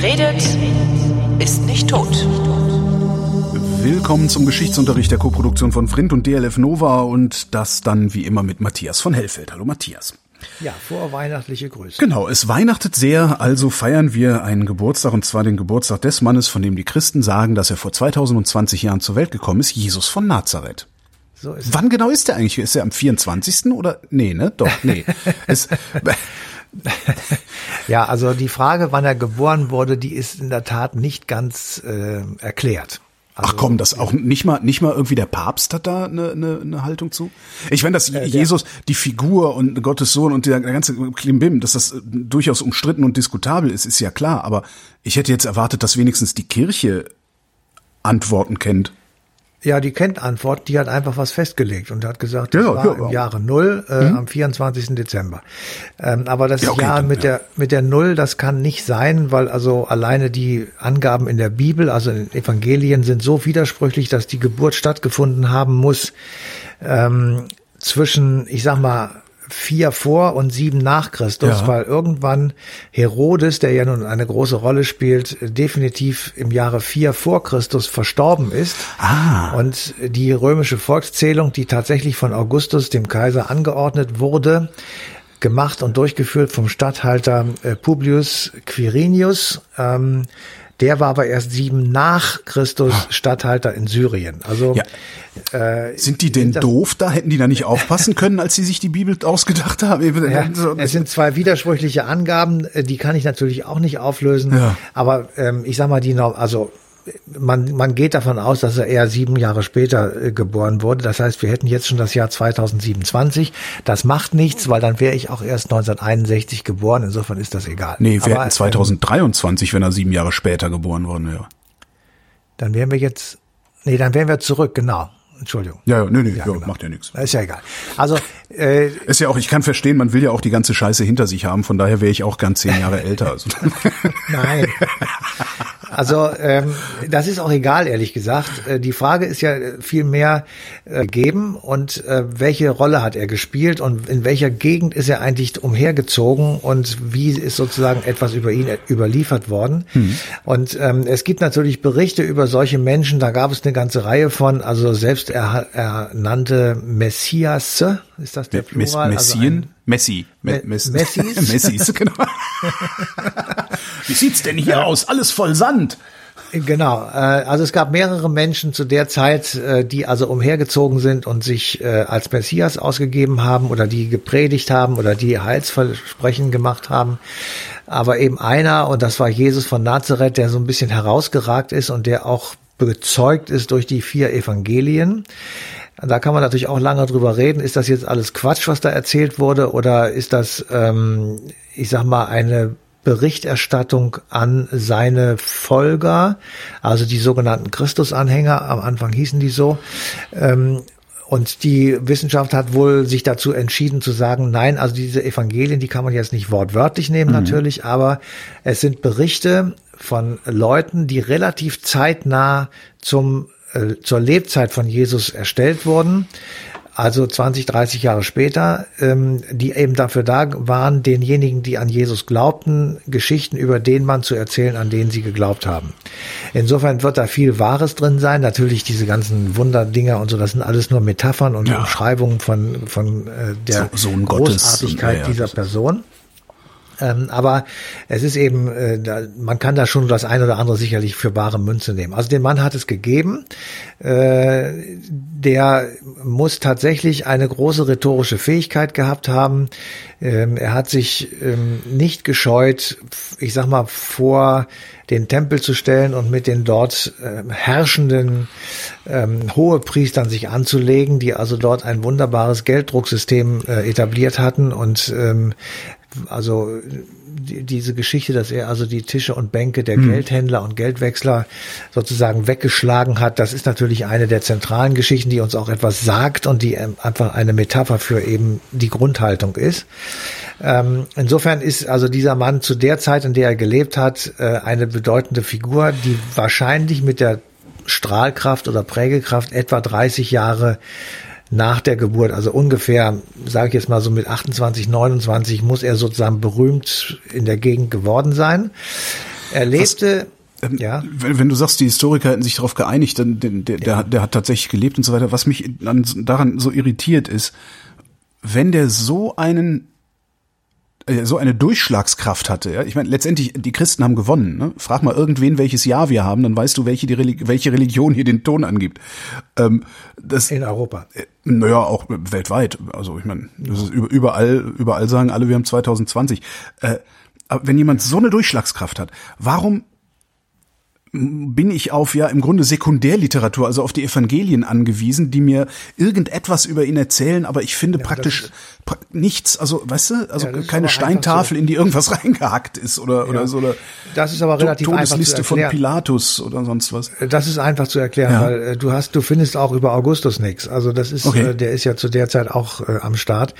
Wer redet, ist nicht tot. Willkommen zum Geschichtsunterricht der Koproduktion von Frint und DLF Nova und das dann wie immer mit Matthias von Hellfeld. Hallo Matthias. Ja, vorweihnachtliche Grüße. Genau, es weihnachtet sehr, also feiern wir einen Geburtstag und zwar den Geburtstag des Mannes, von dem die Christen sagen, dass er vor 2020 Jahren zur Welt gekommen ist, Jesus von Nazareth. So ist Wann genau ist der eigentlich? Ist er am 24. oder? Nee, ne? Doch, nee. es, ja, also die Frage, wann er geboren wurde, die ist in der Tat nicht ganz äh, erklärt. Also, Ach komm, das auch nicht mal nicht mal irgendwie der Papst hat da eine, eine, eine Haltung zu. Ich meine, dass äh, Jesus die Figur und Gottes Sohn und der ganze Klimbim, dass das durchaus umstritten und diskutabel ist, ist ja klar. Aber ich hätte jetzt erwartet, dass wenigstens die Kirche Antworten kennt. Ja, die kennt Antwort, die hat einfach was festgelegt und hat gesagt, das ja, war ja, im Jahre Null äh, mhm. am 24. Dezember. Ähm, aber das ja, okay, Jahr mit der mit der Null, das kann nicht sein, weil also alleine die Angaben in der Bibel, also in den Evangelien, sind so widersprüchlich, dass die Geburt stattgefunden haben muss ähm, zwischen, ich sag mal, vier vor und sieben nach Christus, ja. weil irgendwann Herodes, der ja nun eine große Rolle spielt, definitiv im Jahre vier vor Christus verstorben ist. Ah. Und die römische Volkszählung, die tatsächlich von Augustus, dem Kaiser, angeordnet wurde, gemacht und durchgeführt vom Statthalter äh, Publius Quirinius, ähm, der war aber erst sieben nach Christus ah. Statthalter in Syrien. Also ja. äh, sind die denn doof da? Hätten die da nicht aufpassen können, als sie sich die Bibel ausgedacht haben? Ja, es sind zwei widersprüchliche Angaben, äh, die kann ich natürlich auch nicht auflösen. Ja. Aber ähm, ich sag mal, die noch, also man, man geht davon aus, dass er eher sieben Jahre später äh, geboren wurde. Das heißt, wir hätten jetzt schon das Jahr 2027. Das macht nichts, weil dann wäre ich auch erst 1961 geboren. Insofern ist das egal. Nee, wir Aber, hätten 2023, ähm, wenn er sieben Jahre später geboren worden wäre. Dann wären wir jetzt, nee, dann wären wir zurück, genau. Entschuldigung. Ja, ja, nee, nee, ja, ja genau. macht ja nichts. Ist ja egal. Also äh, ist ja auch, ich kann verstehen, man will ja auch die ganze Scheiße hinter sich haben. Von daher wäre ich auch gern zehn Jahre älter. Also. Nein. Also ähm, das ist auch egal, ehrlich gesagt. Äh, die Frage ist ja viel mehr äh, gegeben und äh, welche Rolle hat er gespielt und in welcher Gegend ist er eigentlich umhergezogen und wie ist sozusagen etwas über ihn überliefert worden. Mhm. Und ähm, es gibt natürlich Berichte über solche Menschen, da gab es eine ganze Reihe von, also selbst er, er nannte Messias, ist das der Plural? Messien? Also Messi. Me Messi. Messis? Messis, genau. Wie sieht's denn hier aus? Alles voll Sand. Genau, äh, also es gab mehrere Menschen zu der Zeit, äh, die also umhergezogen sind und sich äh, als Messias ausgegeben haben oder die gepredigt haben oder die Heilsversprechen gemacht haben. Aber eben einer, und das war Jesus von Nazareth, der so ein bisschen herausgeragt ist und der auch bezeugt ist durch die vier Evangelien. Da kann man natürlich auch lange drüber reden. Ist das jetzt alles Quatsch, was da erzählt wurde, oder ist das, ähm, ich sag mal, eine Berichterstattung an seine Folger, also die sogenannten Christusanhänger, am Anfang hießen die so. Ähm, und die Wissenschaft hat wohl sich dazu entschieden zu sagen, nein, also diese Evangelien, die kann man jetzt nicht wortwörtlich nehmen mhm. natürlich, aber es sind Berichte von Leuten, die relativ zeitnah zum äh, zur Lebzeit von Jesus erstellt wurden, also 20, 30 Jahre später, ähm, die eben dafür da waren, denjenigen, die an Jesus glaubten, Geschichten über den Mann zu erzählen, an den sie geglaubt haben. Insofern wird da viel Wahres drin sein. Natürlich diese ganzen Wunderdinger und so, das sind alles nur Metaphern und ja. Umschreibungen von, von äh, der so, Großartigkeit Gottes, ja, dieser Person. Ähm, aber es ist eben, äh, da, man kann da schon das eine oder andere sicherlich für bare Münze nehmen. Also den Mann hat es gegeben. Äh, der muss tatsächlich eine große rhetorische Fähigkeit gehabt haben. Ähm, er hat sich ähm, nicht gescheut, ich sag mal, vor den Tempel zu stellen und mit den dort äh, herrschenden ähm, Hohepriestern sich anzulegen, die also dort ein wunderbares Gelddrucksystem äh, etabliert hatten und ähm, also die, diese Geschichte, dass er also die Tische und Bänke der mhm. Geldhändler und Geldwechsler sozusagen weggeschlagen hat, das ist natürlich eine der zentralen Geschichten, die uns auch etwas sagt und die ähm, einfach eine Metapher für eben die Grundhaltung ist. Ähm, insofern ist also dieser Mann zu der Zeit, in der er gelebt hat, äh, eine bedeutende Figur, die wahrscheinlich mit der Strahlkraft oder Prägekraft etwa 30 Jahre nach der Geburt, also ungefähr, sage ich jetzt mal so mit 28, 29, muss er sozusagen berühmt in der Gegend geworden sein. Er lebte, was, ähm, ja. Wenn, du sagst, die Historiker hätten sich darauf geeinigt, dann der, der, ja. der hat tatsächlich gelebt und so weiter. Was mich daran so irritiert ist, wenn der so einen äh, so eine Durchschlagskraft hatte. Ja? Ich meine, letztendlich, die Christen haben gewonnen. Ne? Frag mal irgendwen, welches Jahr wir haben, dann weißt du, welche, die Religi welche Religion hier den Ton angibt. Ähm, das, In Europa. Äh, naja, auch weltweit. Also ich meine, das ist überall, überall sagen alle, wir haben 2020. Äh, aber wenn jemand so eine Durchschlagskraft hat, warum bin ich auf ja im Grunde Sekundärliteratur, also auf die Evangelien angewiesen, die mir irgendetwas über ihn erzählen, aber ich finde ja, praktisch pra nichts, also weißt du, also ja, keine Steintafel, so. in die irgendwas reingehackt ist oder ja. oder so oder Das ist aber relativ Todesliste von Pilatus oder sonst was. Das ist einfach zu erklären, weil äh, du hast du findest auch über Augustus nichts. Also das ist okay. äh, der ist ja zu der Zeit auch äh, am Start.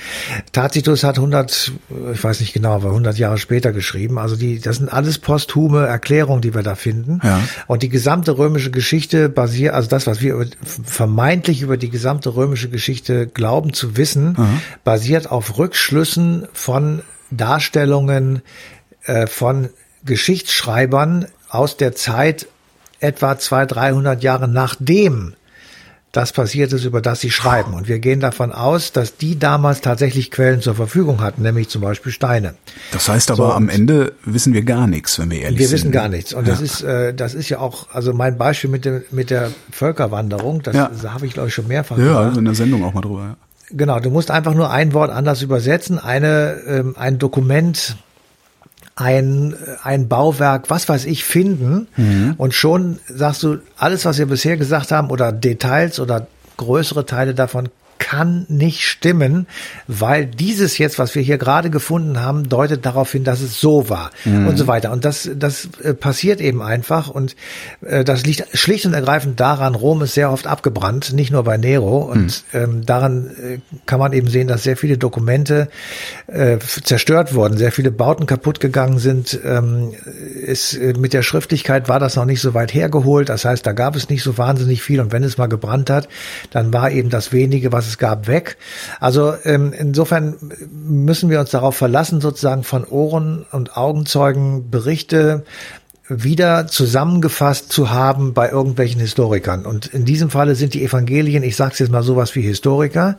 Tacitus hat 100 ich weiß nicht genau, aber 100 Jahre später geschrieben. Also die das sind alles posthume Erklärungen, die wir da finden. Ja. Und die gesamte römische Geschichte basiert, also das, was wir vermeintlich über die gesamte römische Geschichte glauben zu wissen, mhm. basiert auf Rückschlüssen von Darstellungen äh, von Geschichtsschreibern aus der Zeit etwa 200, 300 Jahre nachdem das passiert ist, über das sie schreiben. Und wir gehen davon aus, dass die damals tatsächlich Quellen zur Verfügung hatten, nämlich zum Beispiel Steine. Das heißt aber, so, am Ende wissen wir gar nichts, wenn wir ehrlich wir sind. Wir wissen gar nichts. Und ja. das ist, äh, das ist ja auch, also mein Beispiel mit, dem, mit der Völkerwanderung, das, ja. das habe ich glaube ich schon mehrfach ja, gesagt. Ja, also in der Sendung auch mal drüber. Ja. Genau, du musst einfach nur ein Wort anders übersetzen, eine, ähm, ein Dokument ein, ein Bauwerk, was weiß ich, finden. Mhm. Und schon sagst du, alles, was wir bisher gesagt haben, oder Details oder größere Teile davon kann nicht stimmen, weil dieses jetzt, was wir hier gerade gefunden haben, deutet darauf hin, dass es so war mhm. und so weiter. Und das, das äh, passiert eben einfach und äh, das liegt schlicht und ergreifend daran, Rom ist sehr oft abgebrannt, nicht nur bei Nero. Und mhm. ähm, daran äh, kann man eben sehen, dass sehr viele Dokumente äh, zerstört wurden, sehr viele Bauten kaputt gegangen sind. Ähm, ist, äh, mit der Schriftlichkeit war das noch nicht so weit hergeholt. Das heißt, da gab es nicht so wahnsinnig viel. Und wenn es mal gebrannt hat, dann war eben das wenige, was es gab, weg. Also ähm, insofern müssen wir uns darauf verlassen, sozusagen von Ohren und Augenzeugen Berichte wieder zusammengefasst zu haben bei irgendwelchen Historikern. Und in diesem Falle sind die Evangelien, ich sage es jetzt mal sowas wie Historiker,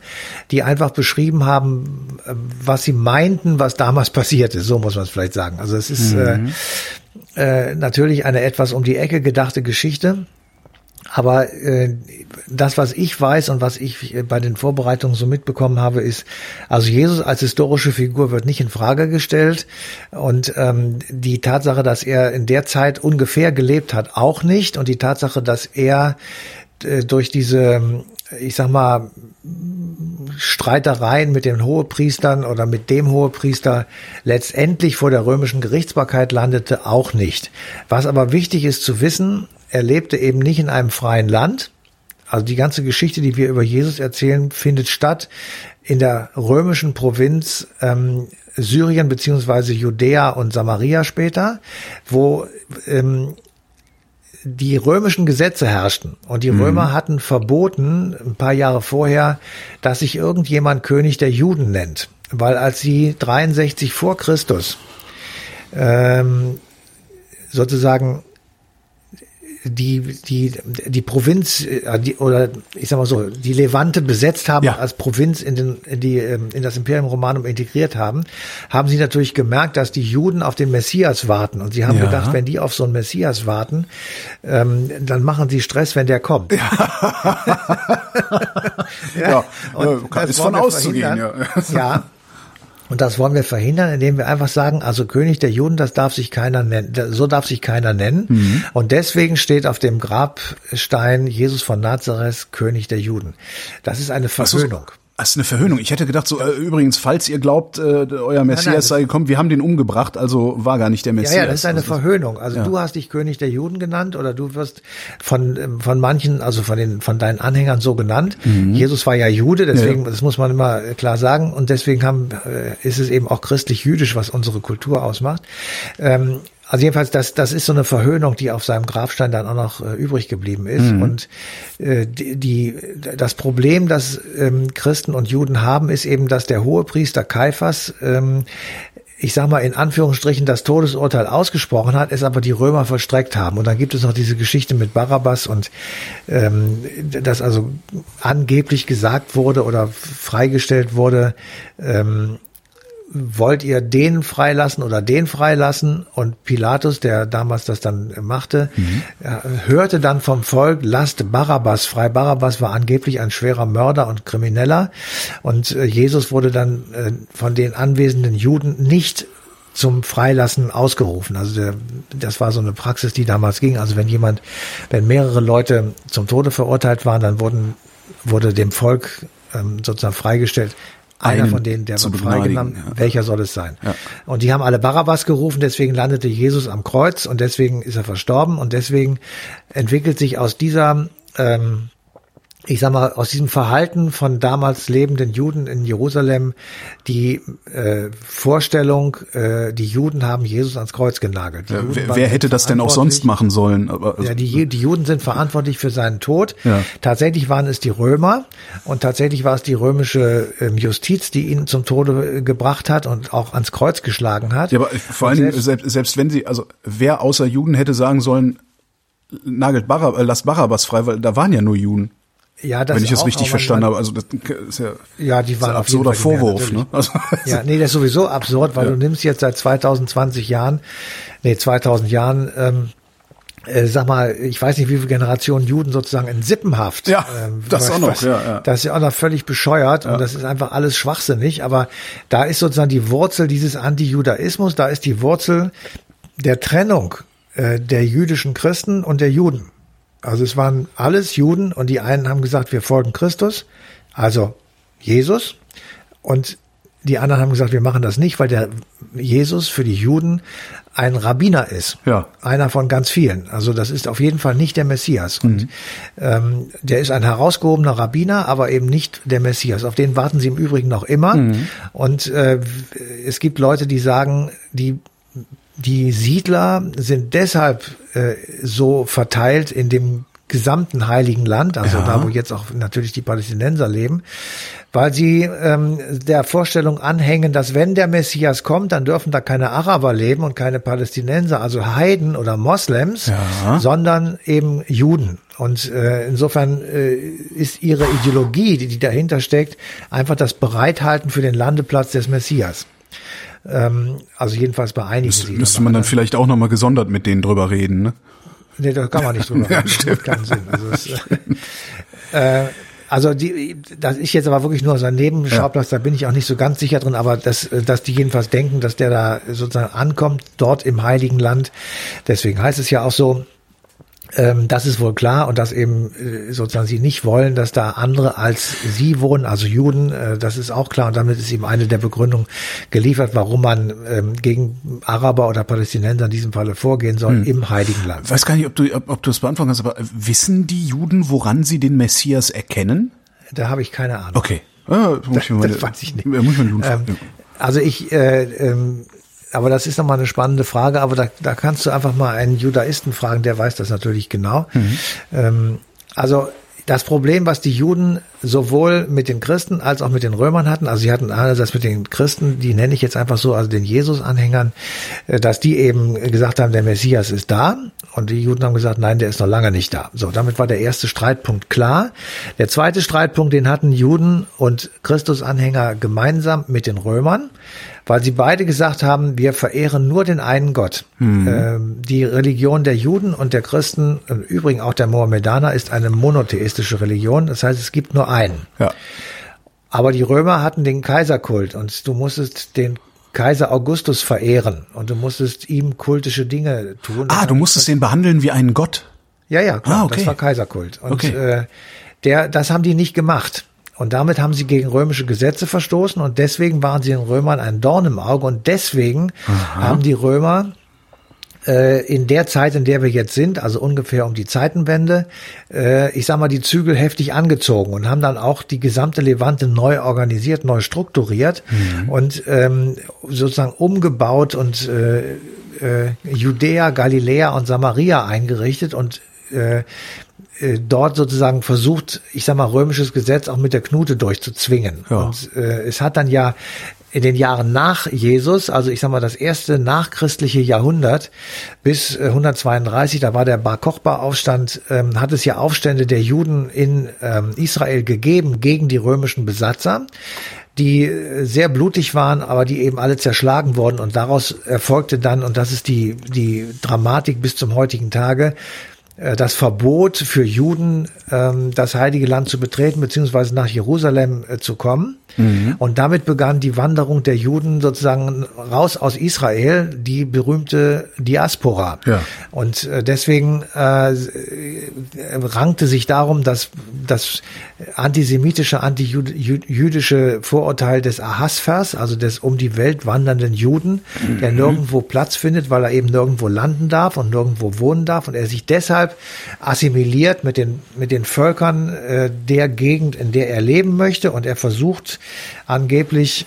die einfach beschrieben haben, was sie meinten, was damals passiert ist. So muss man es vielleicht sagen. Also es ist mhm. äh, äh, natürlich eine etwas um die Ecke gedachte Geschichte. Aber äh, das, was ich weiß und was ich äh, bei den Vorbereitungen so mitbekommen habe, ist, also Jesus als historische Figur wird nicht in Frage gestellt und ähm, die Tatsache, dass er in der Zeit ungefähr gelebt hat, auch nicht und die Tatsache, dass er äh, durch diese, ich sag mal, Streitereien mit den Hohepriestern oder mit dem Hohepriester letztendlich vor der römischen Gerichtsbarkeit landete, auch nicht. Was aber wichtig ist zu wissen, er lebte eben nicht in einem freien Land. Also die ganze Geschichte, die wir über Jesus erzählen, findet statt in der römischen Provinz ähm, Syrien beziehungsweise Judäa und Samaria später, wo ähm, die römischen Gesetze herrschten und die mhm. Römer hatten verboten, ein paar Jahre vorher, dass sich irgendjemand König der Juden nennt. Weil als sie 63 vor Christus ähm, sozusagen die, die, die Provinz, äh, die, oder ich sag mal so, die Levante besetzt haben, ja. als Provinz in, den, in, die, ähm, in das Imperium Romanum integriert haben, haben sie natürlich gemerkt, dass die Juden auf den Messias warten. Und sie haben ja. gedacht, wenn die auf so einen Messias warten, ähm, dann machen sie Stress, wenn der kommt. Ja, ja. ja ist von auszugehen. Ja. ja. Und das wollen wir verhindern, indem wir einfach sagen, also König der Juden, das darf sich keiner nennen, so darf sich keiner nennen. Mhm. Und deswegen steht auf dem Grabstein Jesus von Nazareth, König der Juden. Das ist eine Verhöhnung. Das ist eine Verhöhnung. Ich hätte gedacht, so äh, übrigens, falls ihr glaubt, äh, euer Messias nein, nein, sei gekommen, wir haben den umgebracht, also war gar nicht der Messias. Ja, ja, das ist eine also, Verhöhnung. Also ja. du hast dich König der Juden genannt oder du wirst von ähm, von manchen, also von den von deinen Anhängern so genannt. Mhm. Jesus war ja Jude, deswegen ja. das muss man immer klar sagen und deswegen haben äh, ist es eben auch christlich-jüdisch, was unsere Kultur ausmacht. Ähm, also jedenfalls, das, das ist so eine Verhöhnung, die auf seinem Grabstein dann auch noch äh, übrig geblieben ist. Mhm. Und äh, die, die, das Problem, das ähm, Christen und Juden haben, ist eben, dass der Hohepriester Kaiphas ähm, ich sag mal in Anführungsstrichen das Todesurteil ausgesprochen hat, es aber die Römer vollstreckt haben. Und dann gibt es noch diese Geschichte mit Barabbas und ähm, dass also angeblich gesagt wurde oder freigestellt wurde, ähm, wollt ihr den freilassen oder den freilassen? Und Pilatus, der damals das dann machte, mhm. hörte dann vom Volk, lasst Barabbas frei. Barabbas war angeblich ein schwerer Mörder und Krimineller. Und äh, Jesus wurde dann äh, von den anwesenden Juden nicht zum Freilassen ausgerufen. Also der, das war so eine Praxis, die damals ging. Also wenn jemand, wenn mehrere Leute zum Tode verurteilt waren, dann wurden, wurde dem Volk ähm, sozusagen freigestellt, einer von denen, der wird freigenommen. Ja. Welcher soll es sein? Ja. Und die haben alle Barabbas gerufen, deswegen landete Jesus am Kreuz und deswegen ist er verstorben und deswegen entwickelt sich aus dieser ähm, ich sag mal, aus diesem Verhalten von damals lebenden Juden in Jerusalem die äh, Vorstellung, äh, die Juden haben Jesus ans Kreuz genagelt. Ja, wer, wer hätte das denn auch sonst machen sollen? Aber, also, ja, die, die Juden sind verantwortlich für seinen Tod. Ja. Tatsächlich waren es die Römer und tatsächlich war es die römische ähm, Justiz, die ihn zum Tode äh, gebracht hat und auch ans Kreuz geschlagen hat. Ja, aber vor allen Dingen, selbst, selbst wenn sie, also wer außer Juden hätte sagen sollen, nagelt Barab, äh, lasst Barabbas frei, weil da waren ja nur Juden. Ja, das Wenn ich es richtig verstanden habe, also das ist ja, ja die waren ein absurder Vorwurf. Mehr, ne? Also, ja, nee, das ist sowieso absurd, weil ja. du nimmst jetzt seit 2020 Jahren, nee, 2000 Jahren, ähm, äh, sag mal, ich weiß nicht, wie viele Generationen Juden sozusagen in Sippenhaft. Ja, ähm, das auch noch. Was, ja, ja. Das ist ja auch noch völlig bescheuert ja. und das ist einfach alles schwachsinnig. Aber da ist sozusagen die Wurzel dieses Antijudaismus, da ist die Wurzel der Trennung äh, der jüdischen Christen und der Juden. Also es waren alles Juden und die einen haben gesagt, wir folgen Christus, also Jesus. Und die anderen haben gesagt, wir machen das nicht, weil der Jesus für die Juden ein Rabbiner ist. Ja. Einer von ganz vielen. Also das ist auf jeden Fall nicht der Messias. Mhm. Und ähm, der ist ein herausgehobener Rabbiner, aber eben nicht der Messias. Auf den warten sie im Übrigen noch immer. Mhm. Und äh, es gibt Leute, die sagen, die die Siedler sind deshalb äh, so verteilt in dem gesamten Heiligen Land, also ja. da, wo jetzt auch natürlich die Palästinenser leben, weil sie ähm, der Vorstellung anhängen, dass wenn der Messias kommt, dann dürfen da keine Araber leben und keine Palästinenser, also Heiden oder Moslems, ja. sondern eben Juden. Und äh, insofern äh, ist ihre Ideologie, die, die dahinter steckt, einfach das Bereithalten für den Landeplatz des Messias. Ähm, also jedenfalls bei einigen. Müsste, müsste man dann vielleicht auch nochmal gesondert mit denen drüber reden, ne? Nee, da kann man nicht drüber reden. ja, das keinen Sinn. Also, es, äh, also die, das ist jetzt aber wirklich nur so ein Nebenschauplatz, ja. da bin ich auch nicht so ganz sicher drin, aber dass, dass die jedenfalls denken, dass der da sozusagen ankommt, dort im Heiligen Land. Deswegen heißt es ja auch so, das ist wohl klar und dass eben äh, sozusagen sie nicht wollen, dass da andere als sie wohnen, also Juden, äh, das ist auch klar und damit ist eben eine der Begründungen geliefert, warum man ähm, gegen Araber oder Palästinenser in diesem Falle vorgehen soll hm. im Heiligen Land. Ich weiß gar nicht, ob du, ob, ob du es beantworten kannst, aber wissen die Juden, woran sie den Messias erkennen? Da habe ich keine Ahnung. Okay. Ah, das, das, das weiß ich nicht. Muss man ähm, also ich äh, ähm, aber das ist nochmal eine spannende Frage, aber da, da kannst du einfach mal einen Judaisten fragen, der weiß das natürlich genau. Mhm. Ähm, also das Problem, was die Juden sowohl mit den Christen als auch mit den Römern hatten, also sie hatten einerseits mit den Christen, die nenne ich jetzt einfach so, also den Jesus-Anhängern, äh, dass die eben gesagt haben, der Messias ist da und die Juden haben gesagt, nein, der ist noch lange nicht da. So, damit war der erste Streitpunkt klar. Der zweite Streitpunkt, den hatten Juden und Christus-Anhänger gemeinsam mit den Römern weil sie beide gesagt haben, wir verehren nur den einen Gott. Mhm. Ähm, die Religion der Juden und der Christen, im Übrigen auch der Mohammedaner, ist eine monotheistische Religion. Das heißt, es gibt nur einen. Ja. Aber die Römer hatten den Kaiserkult und du musstest den Kaiser Augustus verehren und du musstest ihm kultische Dinge tun. Ah, du musstest den behandeln wie einen Gott. Ja, ja, klar, ah, okay. das war Kaiserkult. Und okay. äh, der, das haben die nicht gemacht. Und damit haben sie gegen römische Gesetze verstoßen und deswegen waren sie den Römern ein Dorn im Auge und deswegen Aha. haben die Römer äh, in der Zeit, in der wir jetzt sind, also ungefähr um die Zeitenwende, äh, ich sag mal, die Zügel heftig angezogen und haben dann auch die gesamte Levante neu organisiert, neu strukturiert mhm. und ähm, sozusagen umgebaut und äh, äh, Judäa, Galiläa und Samaria eingerichtet und äh, dort sozusagen versucht, ich sag mal, römisches Gesetz auch mit der Knute durchzuzwingen. Ja. Und äh, es hat dann ja in den Jahren nach Jesus, also ich sag mal das erste nachchristliche Jahrhundert bis 132, da war der Bar Kochba-Aufstand, ähm, hat es ja Aufstände der Juden in ähm, Israel gegeben gegen die römischen Besatzer die sehr blutig waren, aber die eben alle zerschlagen wurden und daraus erfolgte dann, und das ist die, die Dramatik bis zum heutigen Tage, äh, das Verbot für Juden, ähm, das Heilige Land zu betreten, beziehungsweise nach Jerusalem äh, zu kommen. Mhm. Und damit begann die Wanderung der Juden sozusagen raus aus Israel, die berühmte Diaspora. Ja. Und äh, deswegen äh, rankte sich darum, dass das antisemitische, antijüdische Vorurteil des Ahasvers, also des um die Welt wandernden Juden, mhm. der nirgendwo Platz findet, weil er eben nirgendwo landen darf und nirgendwo wohnen darf und er sich deshalb deshalb assimiliert mit den, mit den Völkern äh, der Gegend, in der er leben möchte. Und er versucht angeblich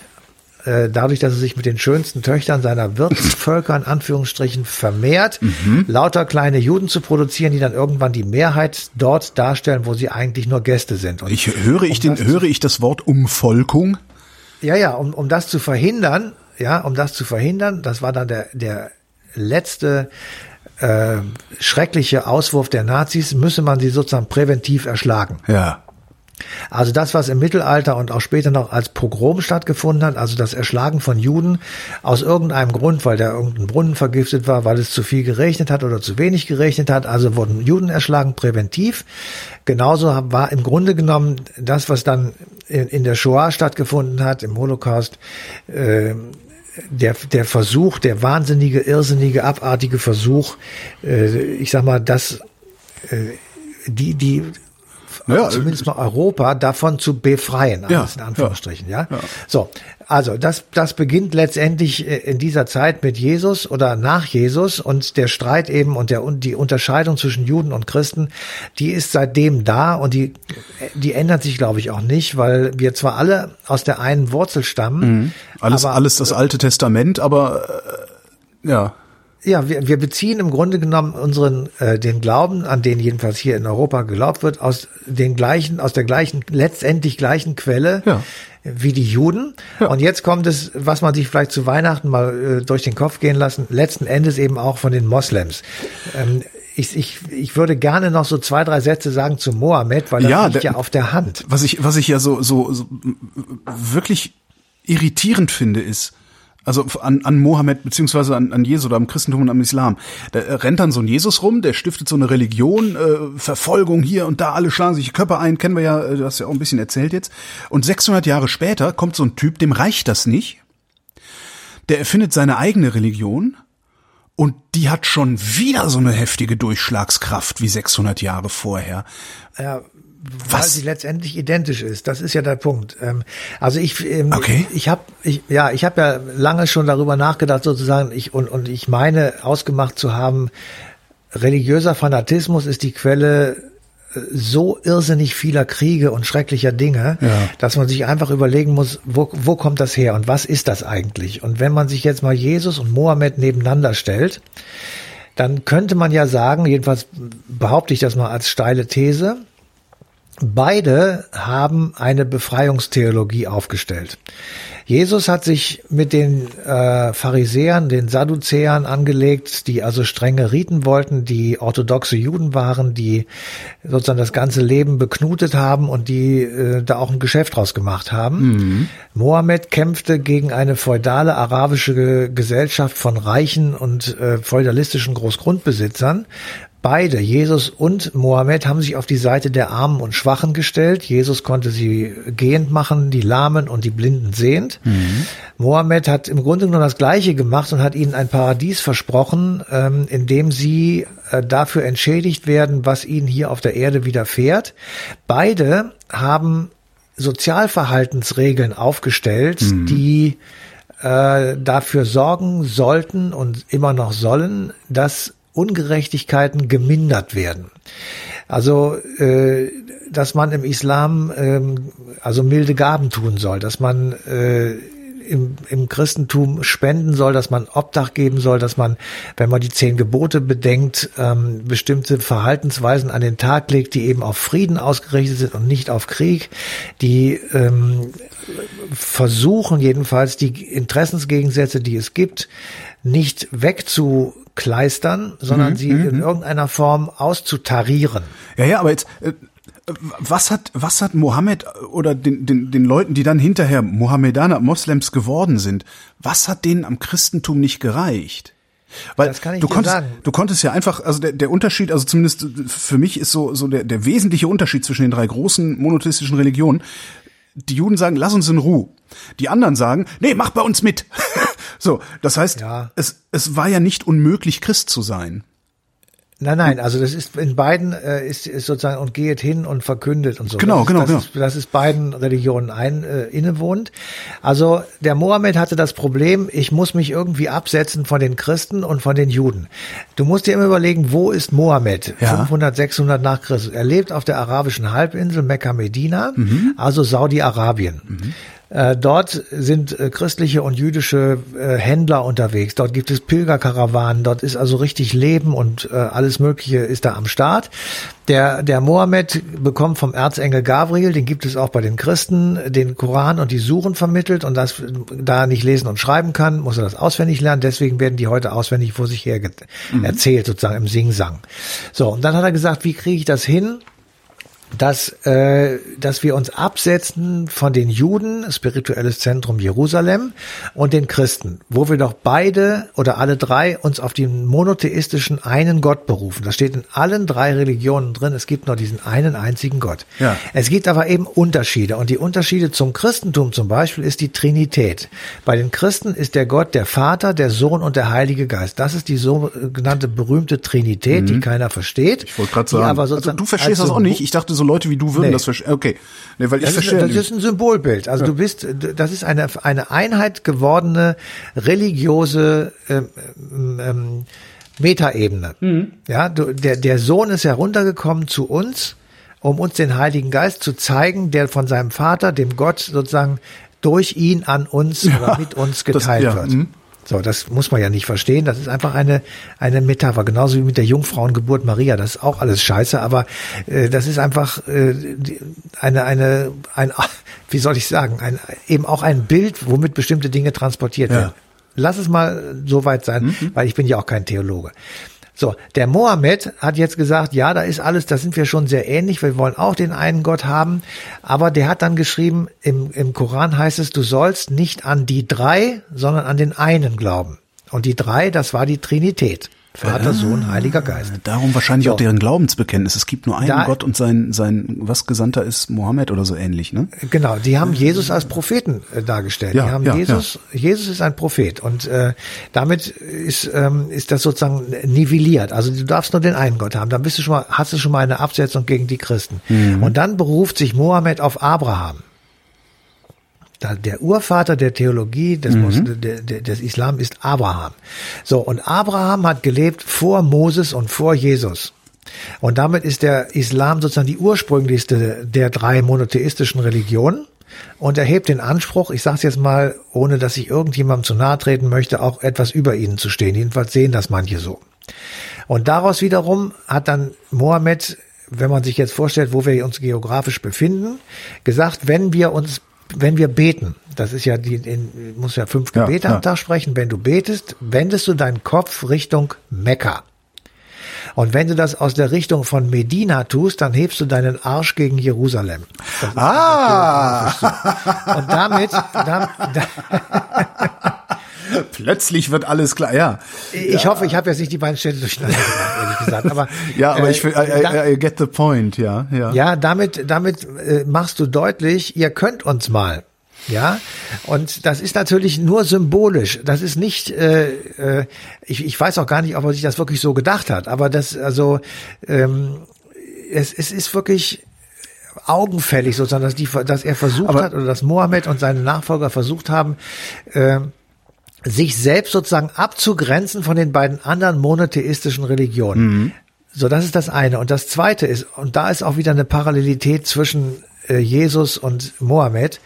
äh, dadurch, dass er sich mit den schönsten Töchtern seiner Wirtsvölker in Anführungsstrichen vermehrt, mhm. lauter kleine Juden zu produzieren, die dann irgendwann die Mehrheit dort darstellen, wo sie eigentlich nur Gäste sind. Und ich höre ich um den, höre ich das Wort Umvolkung? Ja, ja, um, um das zu verhindern, ja, um das zu verhindern, das war dann der, der letzte äh, schreckliche Auswurf der Nazis, müsse man sie sozusagen präventiv erschlagen. Ja. Also das, was im Mittelalter und auch später noch als Pogrom stattgefunden hat, also das Erschlagen von Juden aus irgendeinem Grund, weil der irgendein Brunnen vergiftet war, weil es zu viel geregnet hat oder zu wenig geregnet hat, also wurden Juden erschlagen präventiv. Genauso war im Grunde genommen das, was dann in, in der Shoah stattgefunden hat, im Holocaust, äh, der, der Versuch, der wahnsinnige, irrsinnige, abartige Versuch, äh, ich sag mal, dass äh, die, die ja, zumindest mal Europa davon zu befreien, ja, in Anführungsstrichen, ja. ja. So, also das, das beginnt letztendlich äh, in dieser Zeit mit Jesus oder nach Jesus und der Streit eben und der und die Unterscheidung zwischen Juden und Christen, die ist seitdem da und die, die ändert sich, glaube ich, auch nicht, weil wir zwar alle aus der einen Wurzel stammen. Mhm. Alles, aber, alles das Alte Testament, aber äh, ja. Ja, wir, wir beziehen im Grunde genommen unseren äh, den Glauben, an den jedenfalls hier in Europa geglaubt wird, aus den gleichen, aus der gleichen, letztendlich gleichen Quelle ja. wie die Juden. Ja. Und jetzt kommt es, was man sich vielleicht zu Weihnachten mal äh, durch den Kopf gehen lassen, letzten Endes eben auch von den Moslems. Ähm, ich, ich, ich würde gerne noch so zwei, drei Sätze sagen zu Mohammed, weil das ja, liegt ja auf der Hand. Was ich, was ich ja so, so, so wirklich irritierend finde, ist, also an, an Mohammed beziehungsweise an, an Jesus oder am Christentum und am Islam. Da rennt dann so ein Jesus rum, der stiftet so eine Religion, äh, Verfolgung hier und da, alle schlagen sich die Köpfe ein, kennen wir ja, äh, du hast ja auch ein bisschen erzählt jetzt. Und 600 Jahre später kommt so ein Typ, dem reicht das nicht. Der erfindet seine eigene Religion und die hat schon wieder so eine heftige Durchschlagskraft wie 600 Jahre vorher. Ja, weil sie letztendlich identisch ist. Das ist ja der Punkt. Ähm, also ich, ähm, okay. ich habe, ich, ja, ich habe ja lange schon darüber nachgedacht, sozusagen, ich und und ich meine ausgemacht zu haben, religiöser Fanatismus ist die Quelle äh, so irrsinnig vieler Kriege und schrecklicher Dinge, ja. dass man sich einfach überlegen muss, wo, wo kommt das her und was ist das eigentlich? Und wenn man sich jetzt mal Jesus und Mohammed nebeneinander stellt, dann könnte man ja sagen, jedenfalls behaupte ich das mal als steile These, Beide haben eine Befreiungstheologie aufgestellt. Jesus hat sich mit den äh, Pharisäern, den Sadduzäern angelegt, die also strenge Riten wollten, die orthodoxe Juden waren, die sozusagen das ganze Leben beknutet haben und die äh, da auch ein Geschäft draus gemacht haben. Mhm. Mohammed kämpfte gegen eine feudale arabische Gesellschaft von reichen und äh, feudalistischen Großgrundbesitzern, Beide, Jesus und Mohammed, haben sich auf die Seite der Armen und Schwachen gestellt. Jesus konnte sie gehend machen, die Lahmen und die Blinden sehend. Mhm. Mohammed hat im Grunde genommen das Gleiche gemacht und hat ihnen ein Paradies versprochen, ähm, in dem sie äh, dafür entschädigt werden, was ihnen hier auf der Erde widerfährt. Beide haben Sozialverhaltensregeln aufgestellt, mhm. die äh, dafür sorgen sollten und immer noch sollen, dass Ungerechtigkeiten gemindert werden. Also, äh, dass man im Islam ähm, also milde Gaben tun soll, dass man äh, im, im Christentum spenden soll, dass man Obdach geben soll, dass man, wenn man die zehn Gebote bedenkt, ähm, bestimmte Verhaltensweisen an den Tag legt, die eben auf Frieden ausgerichtet sind und nicht auf Krieg, die ähm, versuchen jedenfalls die Interessensgegensätze, die es gibt, nicht wegzukleistern, sondern mhm, sie in mhm. irgendeiner Form auszutarieren. Ja, ja, aber jetzt, äh, was hat, was hat Mohammed oder den, den, den Leuten, die dann hinterher Mohammedaner, Moslems geworden sind, was hat denen am Christentum nicht gereicht? Weil du konntest, sagen. du konntest ja einfach, also der, der Unterschied, also zumindest für mich ist so, so der, der wesentliche Unterschied zwischen den drei großen monotheistischen Religionen. Die Juden sagen, lass uns in Ruhe. Die anderen sagen, nee, mach bei uns mit. so, das heißt, ja. es, es war ja nicht unmöglich, Christ zu sein. Nein, nein, also das ist in beiden äh, ist, ist sozusagen und geht hin und verkündet und so. Genau, das genau, das genau. Ist, das ist beiden Religionen ein äh, innewohnt. Also der Mohammed hatte das Problem, ich muss mich irgendwie absetzen von den Christen und von den Juden. Du musst dir immer überlegen, wo ist Mohammed? Ja. 500, 600 nach Christus. Er lebt auf der arabischen Halbinsel Mekka Medina, mhm. also Saudi-Arabien. Mhm. Äh, dort sind äh, christliche und jüdische äh, Händler unterwegs. Dort gibt es Pilgerkarawanen. Dort ist also richtig Leben und alles Mögliche ist da am Start. Der, der Mohammed bekommt vom Erzengel Gabriel, den gibt es auch bei den Christen, den Koran und die Suren vermittelt und das, da er nicht lesen und schreiben kann, muss er das auswendig lernen. Deswegen werden die heute auswendig vor sich her mhm. erzählt, sozusagen im Sing-Sang. So, und dann hat er gesagt, wie kriege ich das hin? Dass, äh, dass wir uns absetzen von den Juden, spirituelles Zentrum Jerusalem, und den Christen, wo wir doch beide oder alle drei uns auf den monotheistischen einen Gott berufen. Das steht in allen drei Religionen drin. Es gibt nur diesen einen einzigen Gott. Ja. Es gibt aber eben Unterschiede. Und die Unterschiede zum Christentum zum Beispiel ist die Trinität. Bei den Christen ist der Gott der Vater, der Sohn und der Heilige Geist. Das ist die sogenannte berühmte Trinität, mhm. die keiner versteht. Ich wollte gerade sagen, aber also du verstehst das auch nicht. Ich dachte, so Leute wie du würden nee. das verstehen. Okay, nee, weil ich das verstehe. Ist, das ist ein Symbolbild. Also ja. du bist, das ist eine eine Einheit gewordene religiöse ähm, ähm, Metaebene. Mhm. Ja, du, der der Sohn ist heruntergekommen zu uns, um uns den Heiligen Geist zu zeigen, der von seinem Vater, dem Gott sozusagen durch ihn an uns ja, oder mit uns geteilt das, ja, wird. Mh. So, das muss man ja nicht verstehen. Das ist einfach eine, eine Metapher. Genauso wie mit der Jungfrauengeburt Maria. Das ist auch alles scheiße, aber äh, das ist einfach äh, eine, eine, ein, wie soll ich sagen, ein, eben auch ein Bild, womit bestimmte Dinge transportiert ja. werden. Lass es mal so weit sein, mhm. weil ich bin ja auch kein Theologe. So, der Mohammed hat jetzt gesagt, ja, da ist alles, da sind wir schon sehr ähnlich, wir wollen auch den einen Gott haben, aber der hat dann geschrieben, im, im Koran heißt es, du sollst nicht an die drei, sondern an den einen glauben. Und die drei, das war die Trinität. Vater, Sohn, Heiliger Geist. Darum wahrscheinlich so. auch deren Glaubensbekenntnis. Es gibt nur einen da, Gott und sein, sein, was Gesandter ist Mohammed oder so ähnlich, ne? Genau, die haben Jesus als Propheten äh, dargestellt. Ja, die haben ja, Jesus, ja. Jesus ist ein Prophet und äh, damit ist, ähm, ist das sozusagen nivelliert. Also du darfst nur den einen Gott haben. Dann bist du schon mal, hast du schon mal eine Absetzung gegen die Christen. Mhm. Und dann beruft sich Mohammed auf Abraham der Urvater der Theologie des, mhm. des Islam ist Abraham. So, und Abraham hat gelebt vor Moses und vor Jesus. Und damit ist der Islam sozusagen die ursprünglichste der drei monotheistischen Religionen und erhebt den Anspruch, ich sage es jetzt mal, ohne dass ich irgendjemandem zu nahe treten möchte, auch etwas über ihnen zu stehen. Jedenfalls sehen das manche so. Und daraus wiederum hat dann Mohammed, wenn man sich jetzt vorstellt, wo wir uns geografisch befinden, gesagt, wenn wir uns wenn wir beten, das ist ja die, in, muss ja fünf Gebete ja, am Tag sprechen, wenn du betest, wendest du deinen Kopf Richtung Mekka. Und wenn du das aus der Richtung von Medina tust, dann hebst du deinen Arsch gegen Jerusalem. Ah! Und damit, damit Plötzlich wird alles klar, ja. Ich ja. hoffe, ich habe jetzt nicht die beiden Städte durcheinander gemacht, ehrlich gesagt. Aber, ja, aber äh, ich will, I, I, I, get the point, ja. Ja, ja damit, damit äh, machst du deutlich, ihr könnt uns mal. Ja, und das ist natürlich nur symbolisch. Das ist nicht, äh, äh, ich, ich weiß auch gar nicht, ob er sich das wirklich so gedacht hat, aber das, also, ähm, es, es ist wirklich augenfällig sozusagen, dass, die, dass er versucht aber, hat oder dass Mohammed und seine Nachfolger versucht haben, äh, sich selbst sozusagen abzugrenzen von den beiden anderen monotheistischen Religionen. Mhm. So, das ist das eine. Und das zweite ist, und da ist auch wieder eine Parallelität zwischen äh, Jesus und Mohammed,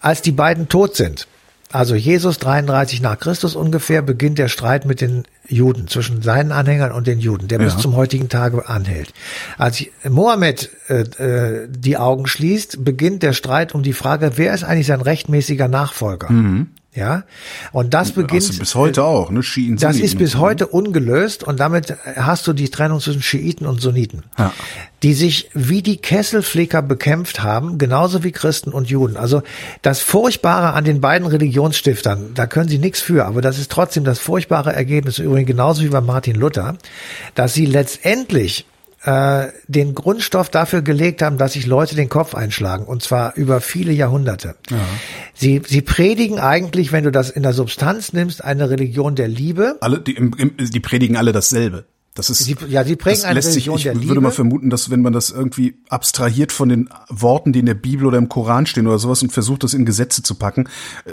als die beiden tot sind. Also Jesus 33 nach Christus ungefähr beginnt der Streit mit den Juden, zwischen seinen Anhängern und den Juden, der ja. bis zum heutigen Tage anhält. Als Mohammed äh, äh, die Augen schließt, beginnt der Streit um die Frage, wer ist eigentlich sein rechtmäßiger Nachfolger? Mhm. Ja, und das beginnt also bis heute auch, ne? Schiiten, das ist bis heute ungelöst und damit hast du die Trennung zwischen Schiiten und Sunniten, ja. die sich wie die Kesselflicker bekämpft haben, genauso wie Christen und Juden. Also das Furchtbare an den beiden Religionsstiftern, da können sie nichts für, aber das ist trotzdem das furchtbare Ergebnis, übrigens genauso wie bei Martin Luther, dass sie letztendlich äh, den Grundstoff dafür gelegt haben, dass sich Leute den Kopf einschlagen und zwar über viele Jahrhunderte. Ja. Sie, sie predigen eigentlich, wenn du das in der Substanz nimmst, eine Religion der Liebe. Alle, die, im, im, die predigen alle dasselbe. Das ist, sie, ja, sie prägen eine Religion sich, ich der Liebe. würde mal vermuten, dass wenn man das irgendwie abstrahiert von den Worten, die in der Bibel oder im Koran stehen oder sowas und versucht, das in Gesetze zu packen, äh,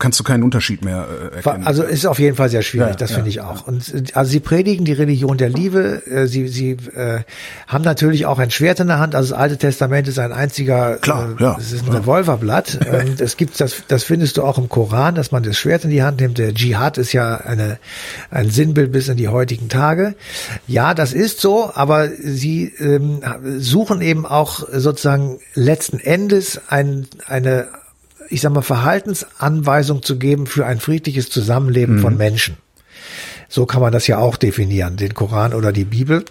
kannst du keinen Unterschied mehr äh, erkennen. Also ist auf jeden Fall sehr schwierig, ja, das ja, finde ich auch. Und äh, also sie predigen die Religion der Liebe. Sie, sie äh, haben natürlich auch ein Schwert in der Hand. Also das Alte Testament ist ein einziger, Klar, äh, ja, es ist ein Revolverblatt. Und es gibt das, das findest du auch im Koran, dass man das Schwert in die Hand nimmt. Der Dschihad ist ja eine ein Sinnbild bis in die heutigen Tage. Ja, das ist so, aber sie ähm, suchen eben auch sozusagen letzten Endes ein, eine, ich sag mal, Verhaltensanweisung zu geben für ein friedliches Zusammenleben mhm. von Menschen. So kann man das ja auch definieren, den Koran oder die Bibel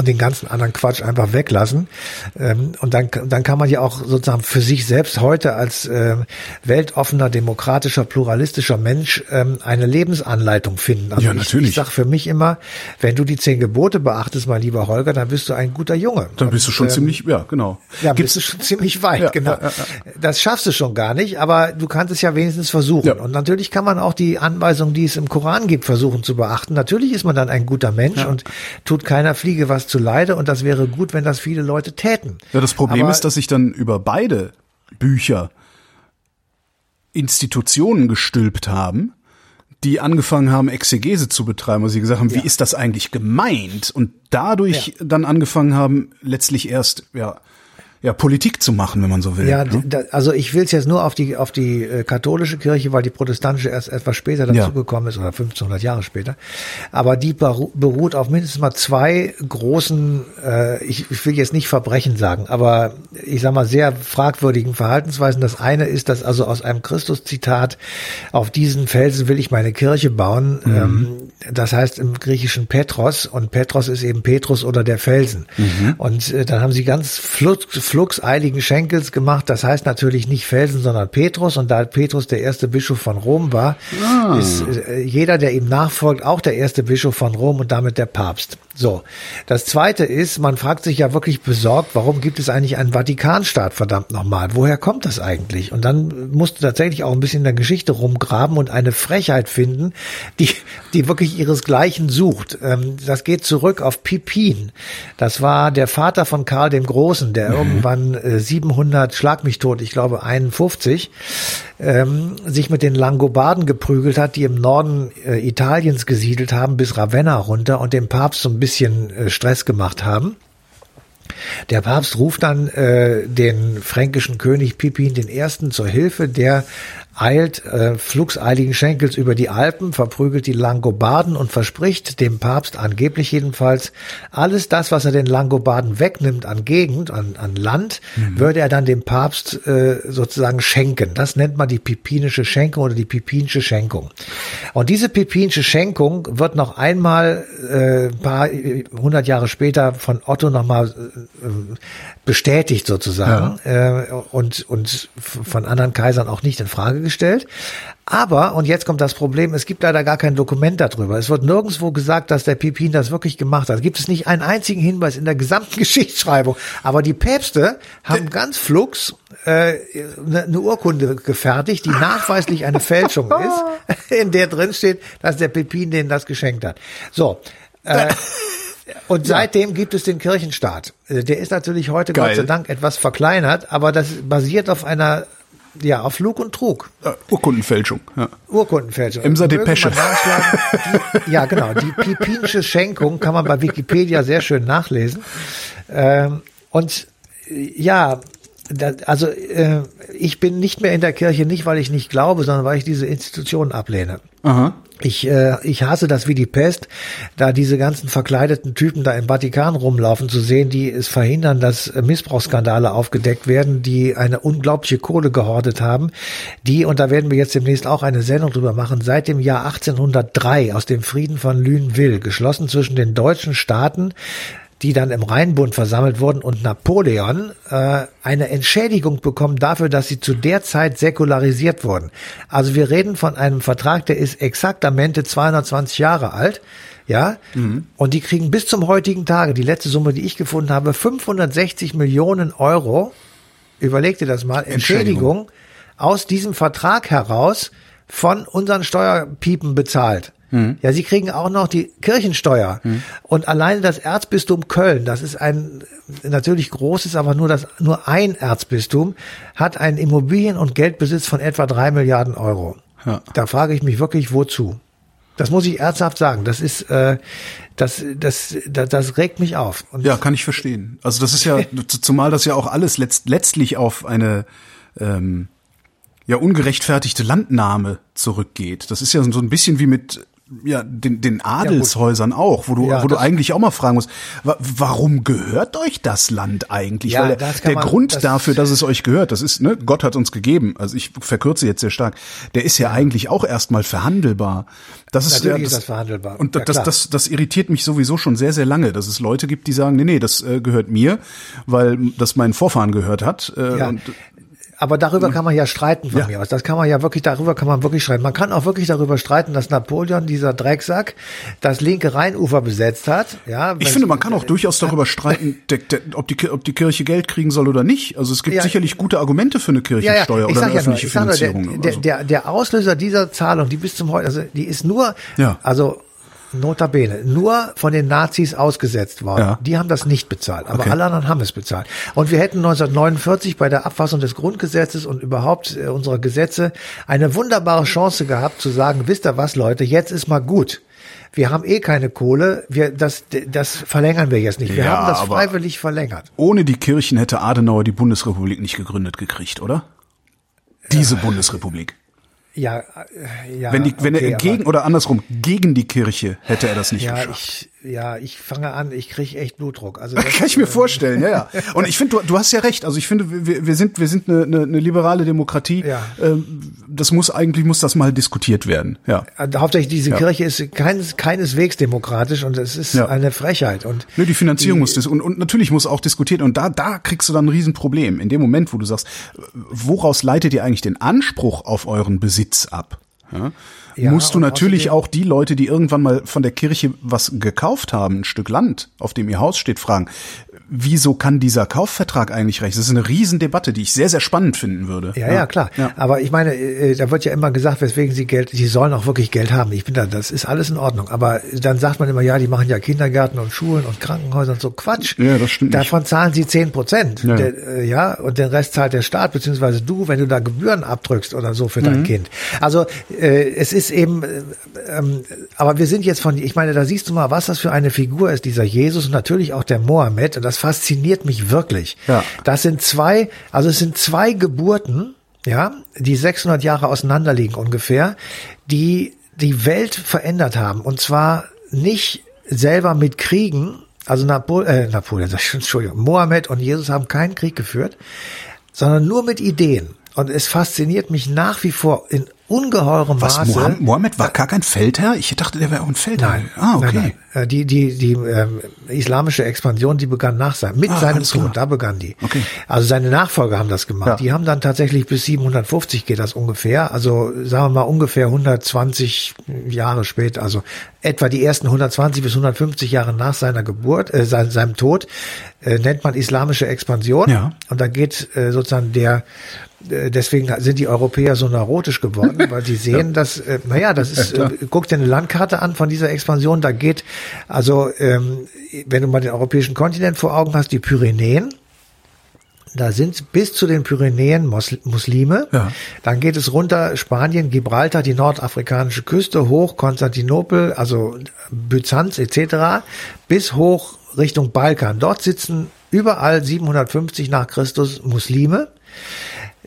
und den ganzen anderen Quatsch einfach weglassen. Ähm, und dann, dann kann man ja auch sozusagen für sich selbst heute als äh, weltoffener, demokratischer, pluralistischer Mensch ähm, eine Lebensanleitung finden. Also ja, natürlich. Ich, ich sage für mich immer, wenn du die zehn Gebote beachtest, mein lieber Holger, dann bist du ein guter Junge. Dann bist du schon ähm, ziemlich, ja, genau. Ja, Gibt's, bist du schon ziemlich weit, ja, genau. Ja, ja, das schaffst du schon gar nicht, aber du kannst es ja wenigstens versuchen. Und natürlich kann man auch die Anweisungen, die es im Koran gibt, versuchen zu beachten. Natürlich ist man dann ein guter Mensch und tut keiner Fliege was zu leide und das wäre gut, wenn das viele Leute täten. Ja, das Problem Aber ist, dass sich dann über beide Bücher Institutionen gestülpt haben, die angefangen haben, Exegese zu betreiben, wo sie gesagt haben, ja. wie ist das eigentlich gemeint? Und dadurch ja. dann angefangen haben, letztlich erst, ja, ja, Politik zu machen, wenn man so will. Ja, ne? da, also ich will es jetzt nur auf die auf die äh, katholische Kirche, weil die protestantische erst etwas später dazugekommen ja. ist oder 1500 Jahre später. Aber die beruht auf mindestens mal zwei großen, äh, ich, ich will jetzt nicht Verbrechen sagen, aber ich sag mal sehr fragwürdigen Verhaltensweisen. Das eine ist, dass also aus einem Christus-Zitat auf diesen Felsen will ich meine Kirche bauen. Mhm. Ähm, das heißt im Griechischen Petros und Petros ist eben Petrus oder der Felsen. Mhm. Und äh, dann haben sie ganz flott fluxeiligen Schenkels gemacht. Das heißt natürlich nicht Felsen, sondern Petrus. Und da Petrus der erste Bischof von Rom war, ah. ist äh, jeder, der ihm nachfolgt, auch der erste Bischof von Rom und damit der Papst. So. Das zweite ist, man fragt sich ja wirklich besorgt, warum gibt es eigentlich einen Vatikanstaat, verdammt nochmal? Woher kommt das eigentlich? Und dann musst du tatsächlich auch ein bisschen in der Geschichte rumgraben und eine Frechheit finden, die, die wirklich ihresgleichen sucht. Ähm, das geht zurück auf Pipin. Das war der Vater von Karl dem Großen, der mhm irgendwann äh, 700, schlag mich tot, ich glaube 51, ähm, sich mit den Langobarden geprügelt hat, die im Norden äh, Italiens gesiedelt haben, bis Ravenna runter und dem Papst so ein bisschen äh, Stress gemacht haben. Der Papst ruft dann äh, den fränkischen König Pippin I. zur Hilfe, der eilt äh, fluxeiligen Schenkels über die Alpen, verprügelt die Langobarden und verspricht dem Papst angeblich jedenfalls, alles das, was er den Langobarden wegnimmt an Gegend, an, an Land, mhm. würde er dann dem Papst äh, sozusagen schenken. Das nennt man die pipinische Schenkung oder die pipinische Schenkung. Und diese pipinische Schenkung wird noch einmal äh, paar hundert Jahre später von Otto nochmal äh, bestätigt sozusagen ja. äh, und, und von anderen Kaisern auch nicht in Frage gestellt. Aber, und jetzt kommt das Problem, es gibt leider gar kein Dokument darüber. Es wird nirgendwo gesagt, dass der Pipin das wirklich gemacht hat. Gibt es nicht einen einzigen Hinweis in der gesamten Geschichtsschreibung. Aber die Päpste haben ganz flugs äh, eine, eine Urkunde gefertigt, die nachweislich eine Fälschung ist, in der drin steht, dass der Pipin denen das geschenkt hat. So. Äh, Und seitdem gibt es den Kirchenstaat. Äh, der ist natürlich heute Geil. Gott sei Dank etwas verkleinert, aber das basiert auf einer ja, auf Lug und Trug. Uh, Urkundenfälschung. Ja. Urkundenfälschung. Imser Depesche. Die, ja, genau. Die Pipinsche Schenkung kann man bei Wikipedia sehr schön nachlesen. Ähm, und ja, da, also äh, ich bin nicht mehr in der Kirche, nicht weil ich nicht glaube, sondern weil ich diese Institutionen ablehne. Aha. Ich, äh, ich hasse das wie die Pest, da diese ganzen verkleideten Typen da im Vatikan rumlaufen zu sehen, die es verhindern, dass Missbrauchsskandale aufgedeckt werden, die eine unglaubliche Kohle gehortet haben, die, und da werden wir jetzt demnächst auch eine Sendung drüber machen, seit dem Jahr 1803 aus dem Frieden von Lüneville, geschlossen zwischen den deutschen Staaten, die dann im Rheinbund versammelt wurden und Napoleon äh, eine Entschädigung bekommen dafür, dass sie zu der Zeit säkularisiert wurden. Also wir reden von einem Vertrag, der ist exaktamente 220 Jahre alt. Ja, mhm. und die kriegen bis zum heutigen Tage, die letzte Summe, die ich gefunden habe, 560 Millionen Euro, überleg dir das mal, Entschädigung, Entschädigung aus diesem Vertrag heraus von unseren Steuerpiepen bezahlt. Mhm. Ja, sie kriegen auch noch die Kirchensteuer. Mhm. Und alleine das Erzbistum Köln, das ist ein natürlich großes, aber nur das, nur ein Erzbistum, hat einen Immobilien- und Geldbesitz von etwa drei Milliarden Euro. Ja. Da frage ich mich wirklich, wozu? Das muss ich ernsthaft sagen. Das ist, äh, das, das, das, das regt mich auf. Und ja, kann ich verstehen. Also das ist ja, zumal das ja auch alles letzt, letztlich auf eine ähm, ja ungerechtfertigte Landnahme zurückgeht. Das ist ja so ein bisschen wie mit ja, den, den Adelshäusern ja, auch, wo du, ja, wo du eigentlich auch mal fragen musst, warum gehört euch das Land eigentlich? Ja, Weil der, der man, Grund das dafür, dass es euch gehört, das ist, ne, Gott hat uns gegeben, also ich verkürze jetzt sehr stark, der ist ja, eigentlich auch erstmal verhandelbar. Das ist Natürlich ja, das, ist das verhandelbar. Und das, das, das, das irritiert mich sowieso schon sehr, sehr lange, dass es Leute gibt, die sagen, nee, nee, das äh, gehört mir, weil das mein Vorfahren gehört hat. Äh, ja. Aber darüber hm. kann man ja streiten von ja. mir aus. Das kann man ja wirklich, darüber kann man wirklich streiten. Man kann auch wirklich darüber streiten, dass Napoleon, dieser Drecksack, das linke Rheinufer besetzt hat. Ja, ich finde, man kann auch durchaus darüber streiten, der, der, ob, die, ob die Kirche Geld kriegen soll oder nicht. Also es gibt ja, sicherlich gute Argumente für eine Kirchensteuer ja, oder eine öffentliche nur, Finanzierung. Nur, der, der, der Auslöser dieser Zahlung, die bis zum heute, also die ist nur, ja. also Notabene, nur von den Nazis ausgesetzt worden. Ja. Die haben das nicht bezahlt, aber okay. alle anderen haben es bezahlt. Und wir hätten 1949 bei der Abfassung des Grundgesetzes und überhaupt äh, unserer Gesetze eine wunderbare Chance gehabt zu sagen, wisst ihr was, Leute, jetzt ist mal gut. Wir haben eh keine Kohle, wir, das, das verlängern wir jetzt nicht. Wir ja, haben das freiwillig verlängert. Ohne die Kirchen hätte Adenauer die Bundesrepublik nicht gegründet gekriegt, oder? Diese ja. Bundesrepublik. Ja, äh, ja. Wenn, die, wenn okay, er gegen oder andersrum gegen die Kirche hätte er das nicht ja, geschafft. Ich, ja, ich fange an, ich kriege echt Blutdruck. Also das, kann ich mir äh, vorstellen, ja, ja. Und ich finde, du, du hast ja recht. Also ich finde, wir, wir sind wir sind eine, eine, eine liberale Demokratie. Ja. Ähm, das muss eigentlich muss das mal diskutiert werden. Ja. Also hauptsächlich diese ja. Kirche ist keines, keineswegs demokratisch und es ist ja. eine Frechheit. Und Nö, die Finanzierung die, muss das und, und natürlich muss auch diskutiert und da da kriegst du dann ein Riesenproblem in dem Moment, wo du sagst, woraus leitet ihr eigentlich den Anspruch auf euren Besitz ab? Ja? ja, musst du natürlich auch die Leute, die irgendwann mal von der Kirche was gekauft haben, ein Stück Land, auf dem ihr Haus steht, fragen, wieso kann dieser Kaufvertrag eigentlich recht? Das ist eine Riesendebatte, die ich sehr, sehr spannend finden würde. Ja, ja, ja klar. Ja. Aber ich meine, äh, da wird ja immer gesagt, weswegen sie Geld, sie sollen auch wirklich Geld haben. Ich bin da, das ist alles in Ordnung. Aber dann sagt man immer, ja, die machen ja Kindergärten und Schulen und Krankenhäuser und so Quatsch. Ja, das stimmt. Davon nicht. zahlen sie zehn Prozent. Ja. Der, äh, ja, und den Rest zahlt der Staat, beziehungsweise du, wenn du da Gebühren abdrückst oder so für mhm. dein Kind. Also äh, es ist eben, äh, ähm, aber wir sind jetzt von, ich meine, da siehst du mal, was das für eine Figur ist, dieser Jesus und natürlich auch der Mohammed. Und das fasziniert mich wirklich. Ja. Das sind zwei, also es sind zwei Geburten, ja, die 600 Jahre auseinander liegen ungefähr, die die Welt verändert haben. Und zwar nicht selber mit Kriegen, also Napol äh, Napoleon, Entschuldigung, Mohammed und Jesus haben keinen Krieg geführt, sondern nur mit Ideen. Und es fasziniert mich nach wie vor in ungeheurem Was, Maße. Mohammed, Mohammed war gar kein Feldherr? Ich dachte, der wäre auch ein Feldherr. Nein. Ah, okay. Nein, nein. Äh, die, die, die ähm, islamische Expansion, die begann nach seinem, mit ah, seinem Tod, da begann die. Okay. Also seine Nachfolger haben das gemacht. Ja. Die haben dann tatsächlich bis 750 geht das ungefähr. Also sagen wir mal ungefähr 120 Jahre später, also etwa die ersten 120 bis 150 Jahre nach seiner Geburt, äh, seinem, seinem Tod, äh, nennt man islamische Expansion. Ja. Und da geht äh, sozusagen der deswegen sind die Europäer so neurotisch geworden, weil sie sehen, ja. dass, äh, naja, das ist, äh, guck dir eine Landkarte an von dieser Expansion, da geht, also ähm, wenn du mal den europäischen Kontinent vor Augen hast, die Pyrenäen, da sind bis zu den Pyrenäen Muslime. Ja. Dann geht es runter Spanien, Gibraltar, die nordafrikanische Küste, hoch Konstantinopel, also Byzanz etc. bis hoch Richtung Balkan. Dort sitzen überall 750 nach Christus Muslime.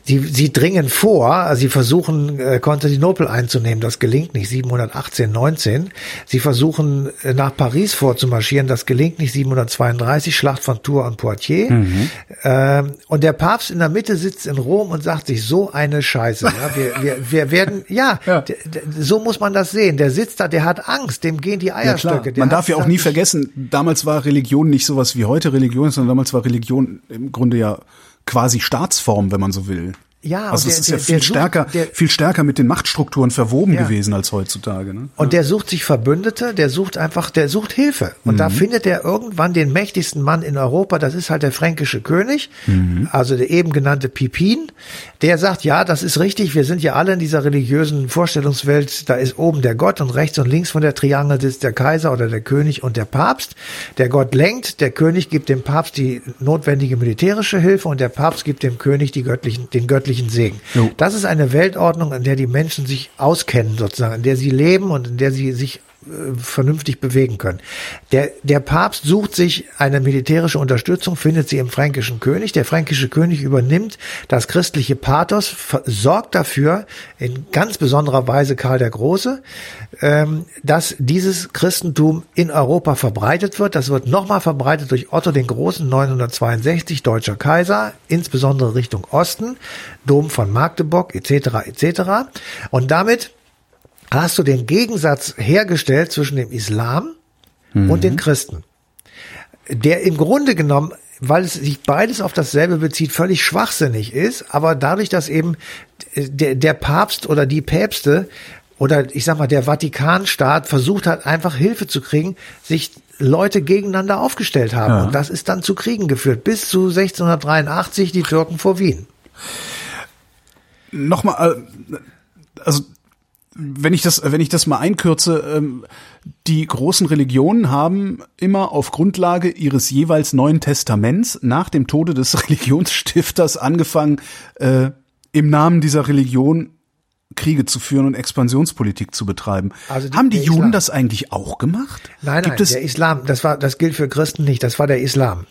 Sie, sie dringen vor, sie versuchen äh, Konstantinopel einzunehmen, das gelingt nicht, 718, 19. Sie versuchen äh, nach Paris vorzumarschieren, das gelingt nicht, 732, Schlacht von Tours und Poitiers. Mhm. Ähm, und der Papst in der Mitte sitzt in Rom und sagt sich, so eine Scheiße. Ja, wir, wir, wir werden, ja, ja. so muss man das sehen. Der sitzt da, der hat Angst, dem gehen die Eierstöcke. Ja, man darf ja auch nie vergessen, damals war Religion nicht sowas wie heute Religion, sondern damals war Religion im Grunde ja quasi Staatsform, wenn man so will. Ja, also es ist der, ja viel stärker, der, viel stärker mit den Machtstrukturen verwoben ja. gewesen als heutzutage. Ne? Und der sucht sich Verbündete, der sucht einfach, der sucht Hilfe. Und mhm. da findet er irgendwann den mächtigsten Mann in Europa. Das ist halt der fränkische König, mhm. also der eben genannte Pipin. Der sagt, ja, das ist richtig. Wir sind ja alle in dieser religiösen Vorstellungswelt. Da ist oben der Gott und rechts und links von der Triangel sitzt der Kaiser oder der König und der Papst. Der Gott lenkt, der König gibt dem Papst die notwendige militärische Hilfe und der Papst gibt dem König die göttlichen, den göttlichen göttlichen Segen. Jo. Das ist eine Weltordnung, in der die Menschen sich auskennen sozusagen, in der sie leben und in der sie sich vernünftig bewegen können. Der, der Papst sucht sich eine militärische Unterstützung, findet sie im fränkischen König. Der fränkische König übernimmt das christliche Pathos, sorgt dafür, in ganz besonderer Weise Karl der Große, ähm, dass dieses Christentum in Europa verbreitet wird. Das wird nochmal verbreitet durch Otto den Großen, 962, deutscher Kaiser, insbesondere Richtung Osten, Dom von Magdeburg etc. etc. Und damit hast du den Gegensatz hergestellt zwischen dem Islam mhm. und den Christen, der im Grunde genommen weil es sich beides auf dasselbe bezieht, völlig schwachsinnig ist, aber dadurch, dass eben der, der Papst oder die Päpste oder ich sag mal der Vatikanstaat versucht hat, einfach Hilfe zu kriegen, sich Leute gegeneinander aufgestellt haben. Ja. Und das ist dann zu Kriegen geführt, bis zu 1683 die Türken vor Wien. Nochmal, äh, also wenn ich das, wenn ich das mal einkürze, ähm, die großen Religionen haben immer auf Grundlage ihres jeweils Neuen Testaments nach dem Tode des Religionsstifters angefangen, äh, im Namen dieser Religion Kriege zu führen und Expansionspolitik zu betreiben. Also die, Haben die Juden Islam. das eigentlich auch gemacht? Nein, nein, Gibt der Islam, das war, das gilt für Christen nicht, das war der Islam.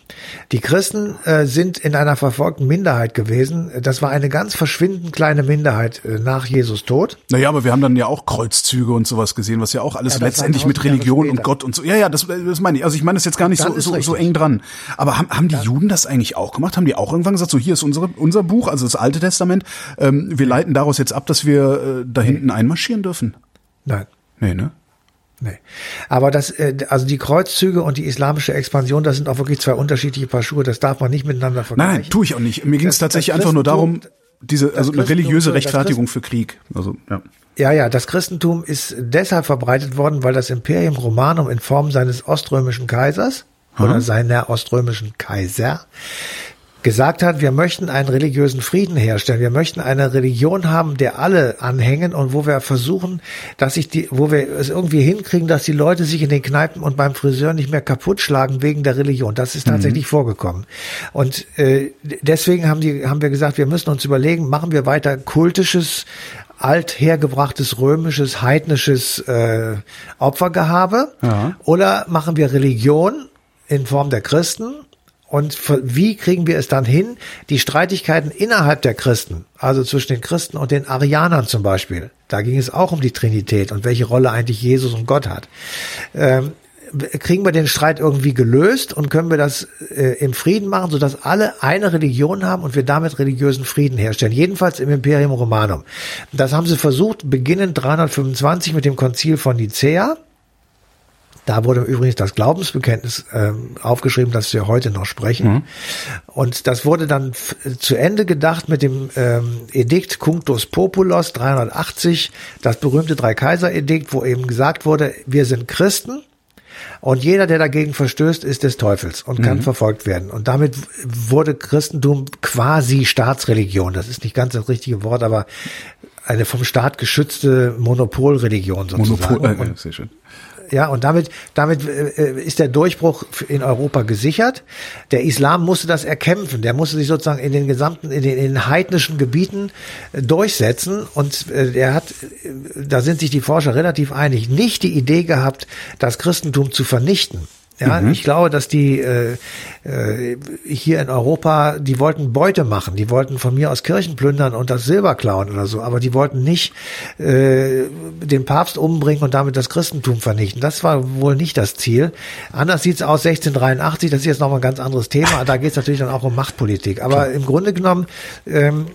Die Christen äh, sind in einer verfolgten Minderheit gewesen. Das war eine ganz verschwindend kleine Minderheit äh, nach Jesus Tod. Naja, aber wir haben dann ja auch Kreuzzüge und sowas gesehen, was ja auch alles ja, letztendlich mit Religion und Gott und so. Ja, ja, das, das meine ich. Also ich meine das jetzt gar nicht so, so, so eng dran. Aber haben, haben die dann. Juden das eigentlich auch gemacht? Haben die auch irgendwann gesagt, so hier ist unsere, unser Buch, also das Alte Testament. Ähm, wir leiten daraus jetzt ab, dass wir äh, da hinten einmarschieren dürfen? Nein. Nee, ne? Nee. Aber das, äh, also die Kreuzzüge und die islamische Expansion, das sind auch wirklich zwei unterschiedliche Paar Schuhe. Das darf man nicht miteinander vergleichen. Nein, tue ich auch nicht. Mir ging es tatsächlich einfach nur darum, diese, also eine religiöse Rechtfertigung für Krieg. Also, ja. Ja, ja, das Christentum ist deshalb verbreitet worden, weil das Imperium Romanum in Form seines oströmischen Kaisers oder seiner oströmischen Kaiser gesagt hat, wir möchten einen religiösen Frieden herstellen. Wir möchten eine Religion haben, der alle anhängen und wo wir versuchen, dass sich die, wo wir es irgendwie hinkriegen, dass die Leute sich in den Kneipen und beim Friseur nicht mehr kaputt schlagen wegen der Religion. Das ist tatsächlich mhm. vorgekommen. Und äh, deswegen haben die, haben wir gesagt, wir müssen uns überlegen, machen wir weiter kultisches althergebrachtes römisches, heidnisches äh, Opfergehabe ja. oder machen wir Religion in Form der Christen und wie kriegen wir es dann hin, die Streitigkeiten innerhalb der Christen, also zwischen den Christen und den Arianern zum Beispiel, da ging es auch um die Trinität und welche Rolle eigentlich Jesus und Gott hat. Ähm, kriegen wir den Streit irgendwie gelöst und können wir das äh, im Frieden machen, sodass alle eine Religion haben und wir damit religiösen Frieden herstellen. Jedenfalls im Imperium Romanum. Das haben sie versucht, beginnend 325 mit dem Konzil von Nicea. Da wurde übrigens das Glaubensbekenntnis äh, aufgeschrieben, das wir heute noch sprechen. Mhm. Und das wurde dann zu Ende gedacht mit dem ähm, Edikt Cunctus Populos 380, das berühmte Dreikaiser-Edikt, wo eben gesagt wurde, wir sind Christen und jeder, der dagegen verstößt, ist des Teufels und kann mhm. verfolgt werden. Und damit wurde Christentum quasi Staatsreligion. Das ist nicht ganz das richtige Wort, aber eine vom Staat geschützte Monopolreligion sozusagen. Monopol, äh, sehr schön. Ja, und damit, damit äh, ist der Durchbruch in Europa gesichert. Der Islam musste das erkämpfen. Der musste sich sozusagen in den gesamten, in den, in den heidnischen Gebieten äh, durchsetzen. Und äh, er hat, da sind sich die Forscher relativ einig, nicht die Idee gehabt, das Christentum zu vernichten Ja, mhm. ich glaube, dass die äh, äh, hier in Europa, die wollten Beute machen, die wollten von mir aus Kirchen plündern und das Silber klauen oder so, aber die wollten nicht äh, den Papst umbringen und damit das Christentum vernichten. Das war wohl nicht das Ziel. Anders sieht's aus 1683, das ist jetzt nochmal ein ganz anderes Thema. Da geht's natürlich dann auch um Machtpolitik. Aber im Grunde genommen ähm,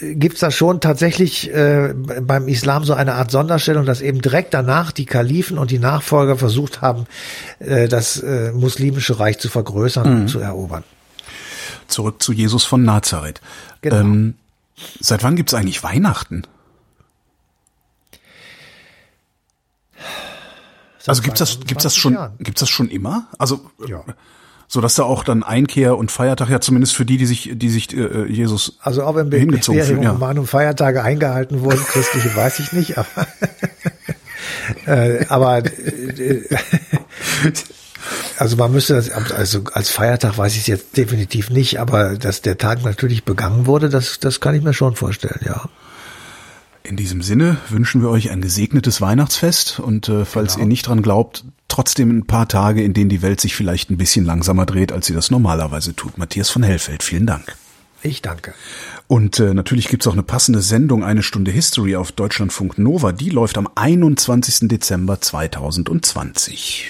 gibt es da schon tatsächlich äh, beim Islam so eine Art Sonderstellung, dass eben direkt danach die Kalifen und die Nachfolger versucht haben, äh, das äh, muslimische Reich zu vergrößern mhm. und zu erobern. Zurück zu Jesus von Nazareth. Genau. Ähm, seit wann gibt es eigentlich Weihnachten? also gibt's das gibt's das schon Jahren. gibt's das schon immer? Also ja so dass da auch dann Einkehr und Feiertag ja zumindest für die, die sich, die sich äh, Jesus also ob im hingezogen fühlen, ja. und Feiertage eingehalten wurden, christliche weiß ich nicht, aber äh, aber äh, also man müsste das also als Feiertag weiß ich es jetzt definitiv nicht, aber dass der Tag natürlich begangen wurde, das das kann ich mir schon vorstellen, ja. In diesem Sinne wünschen wir euch ein gesegnetes Weihnachtsfest und äh, falls genau. ihr nicht dran glaubt, trotzdem ein paar Tage, in denen die Welt sich vielleicht ein bisschen langsamer dreht, als sie das normalerweise tut. Matthias von Hellfeld, vielen Dank. Ich danke. Und äh, natürlich gibt's auch eine passende Sendung, eine Stunde History auf Deutschlandfunk Nova. Die läuft am 21. Dezember 2020.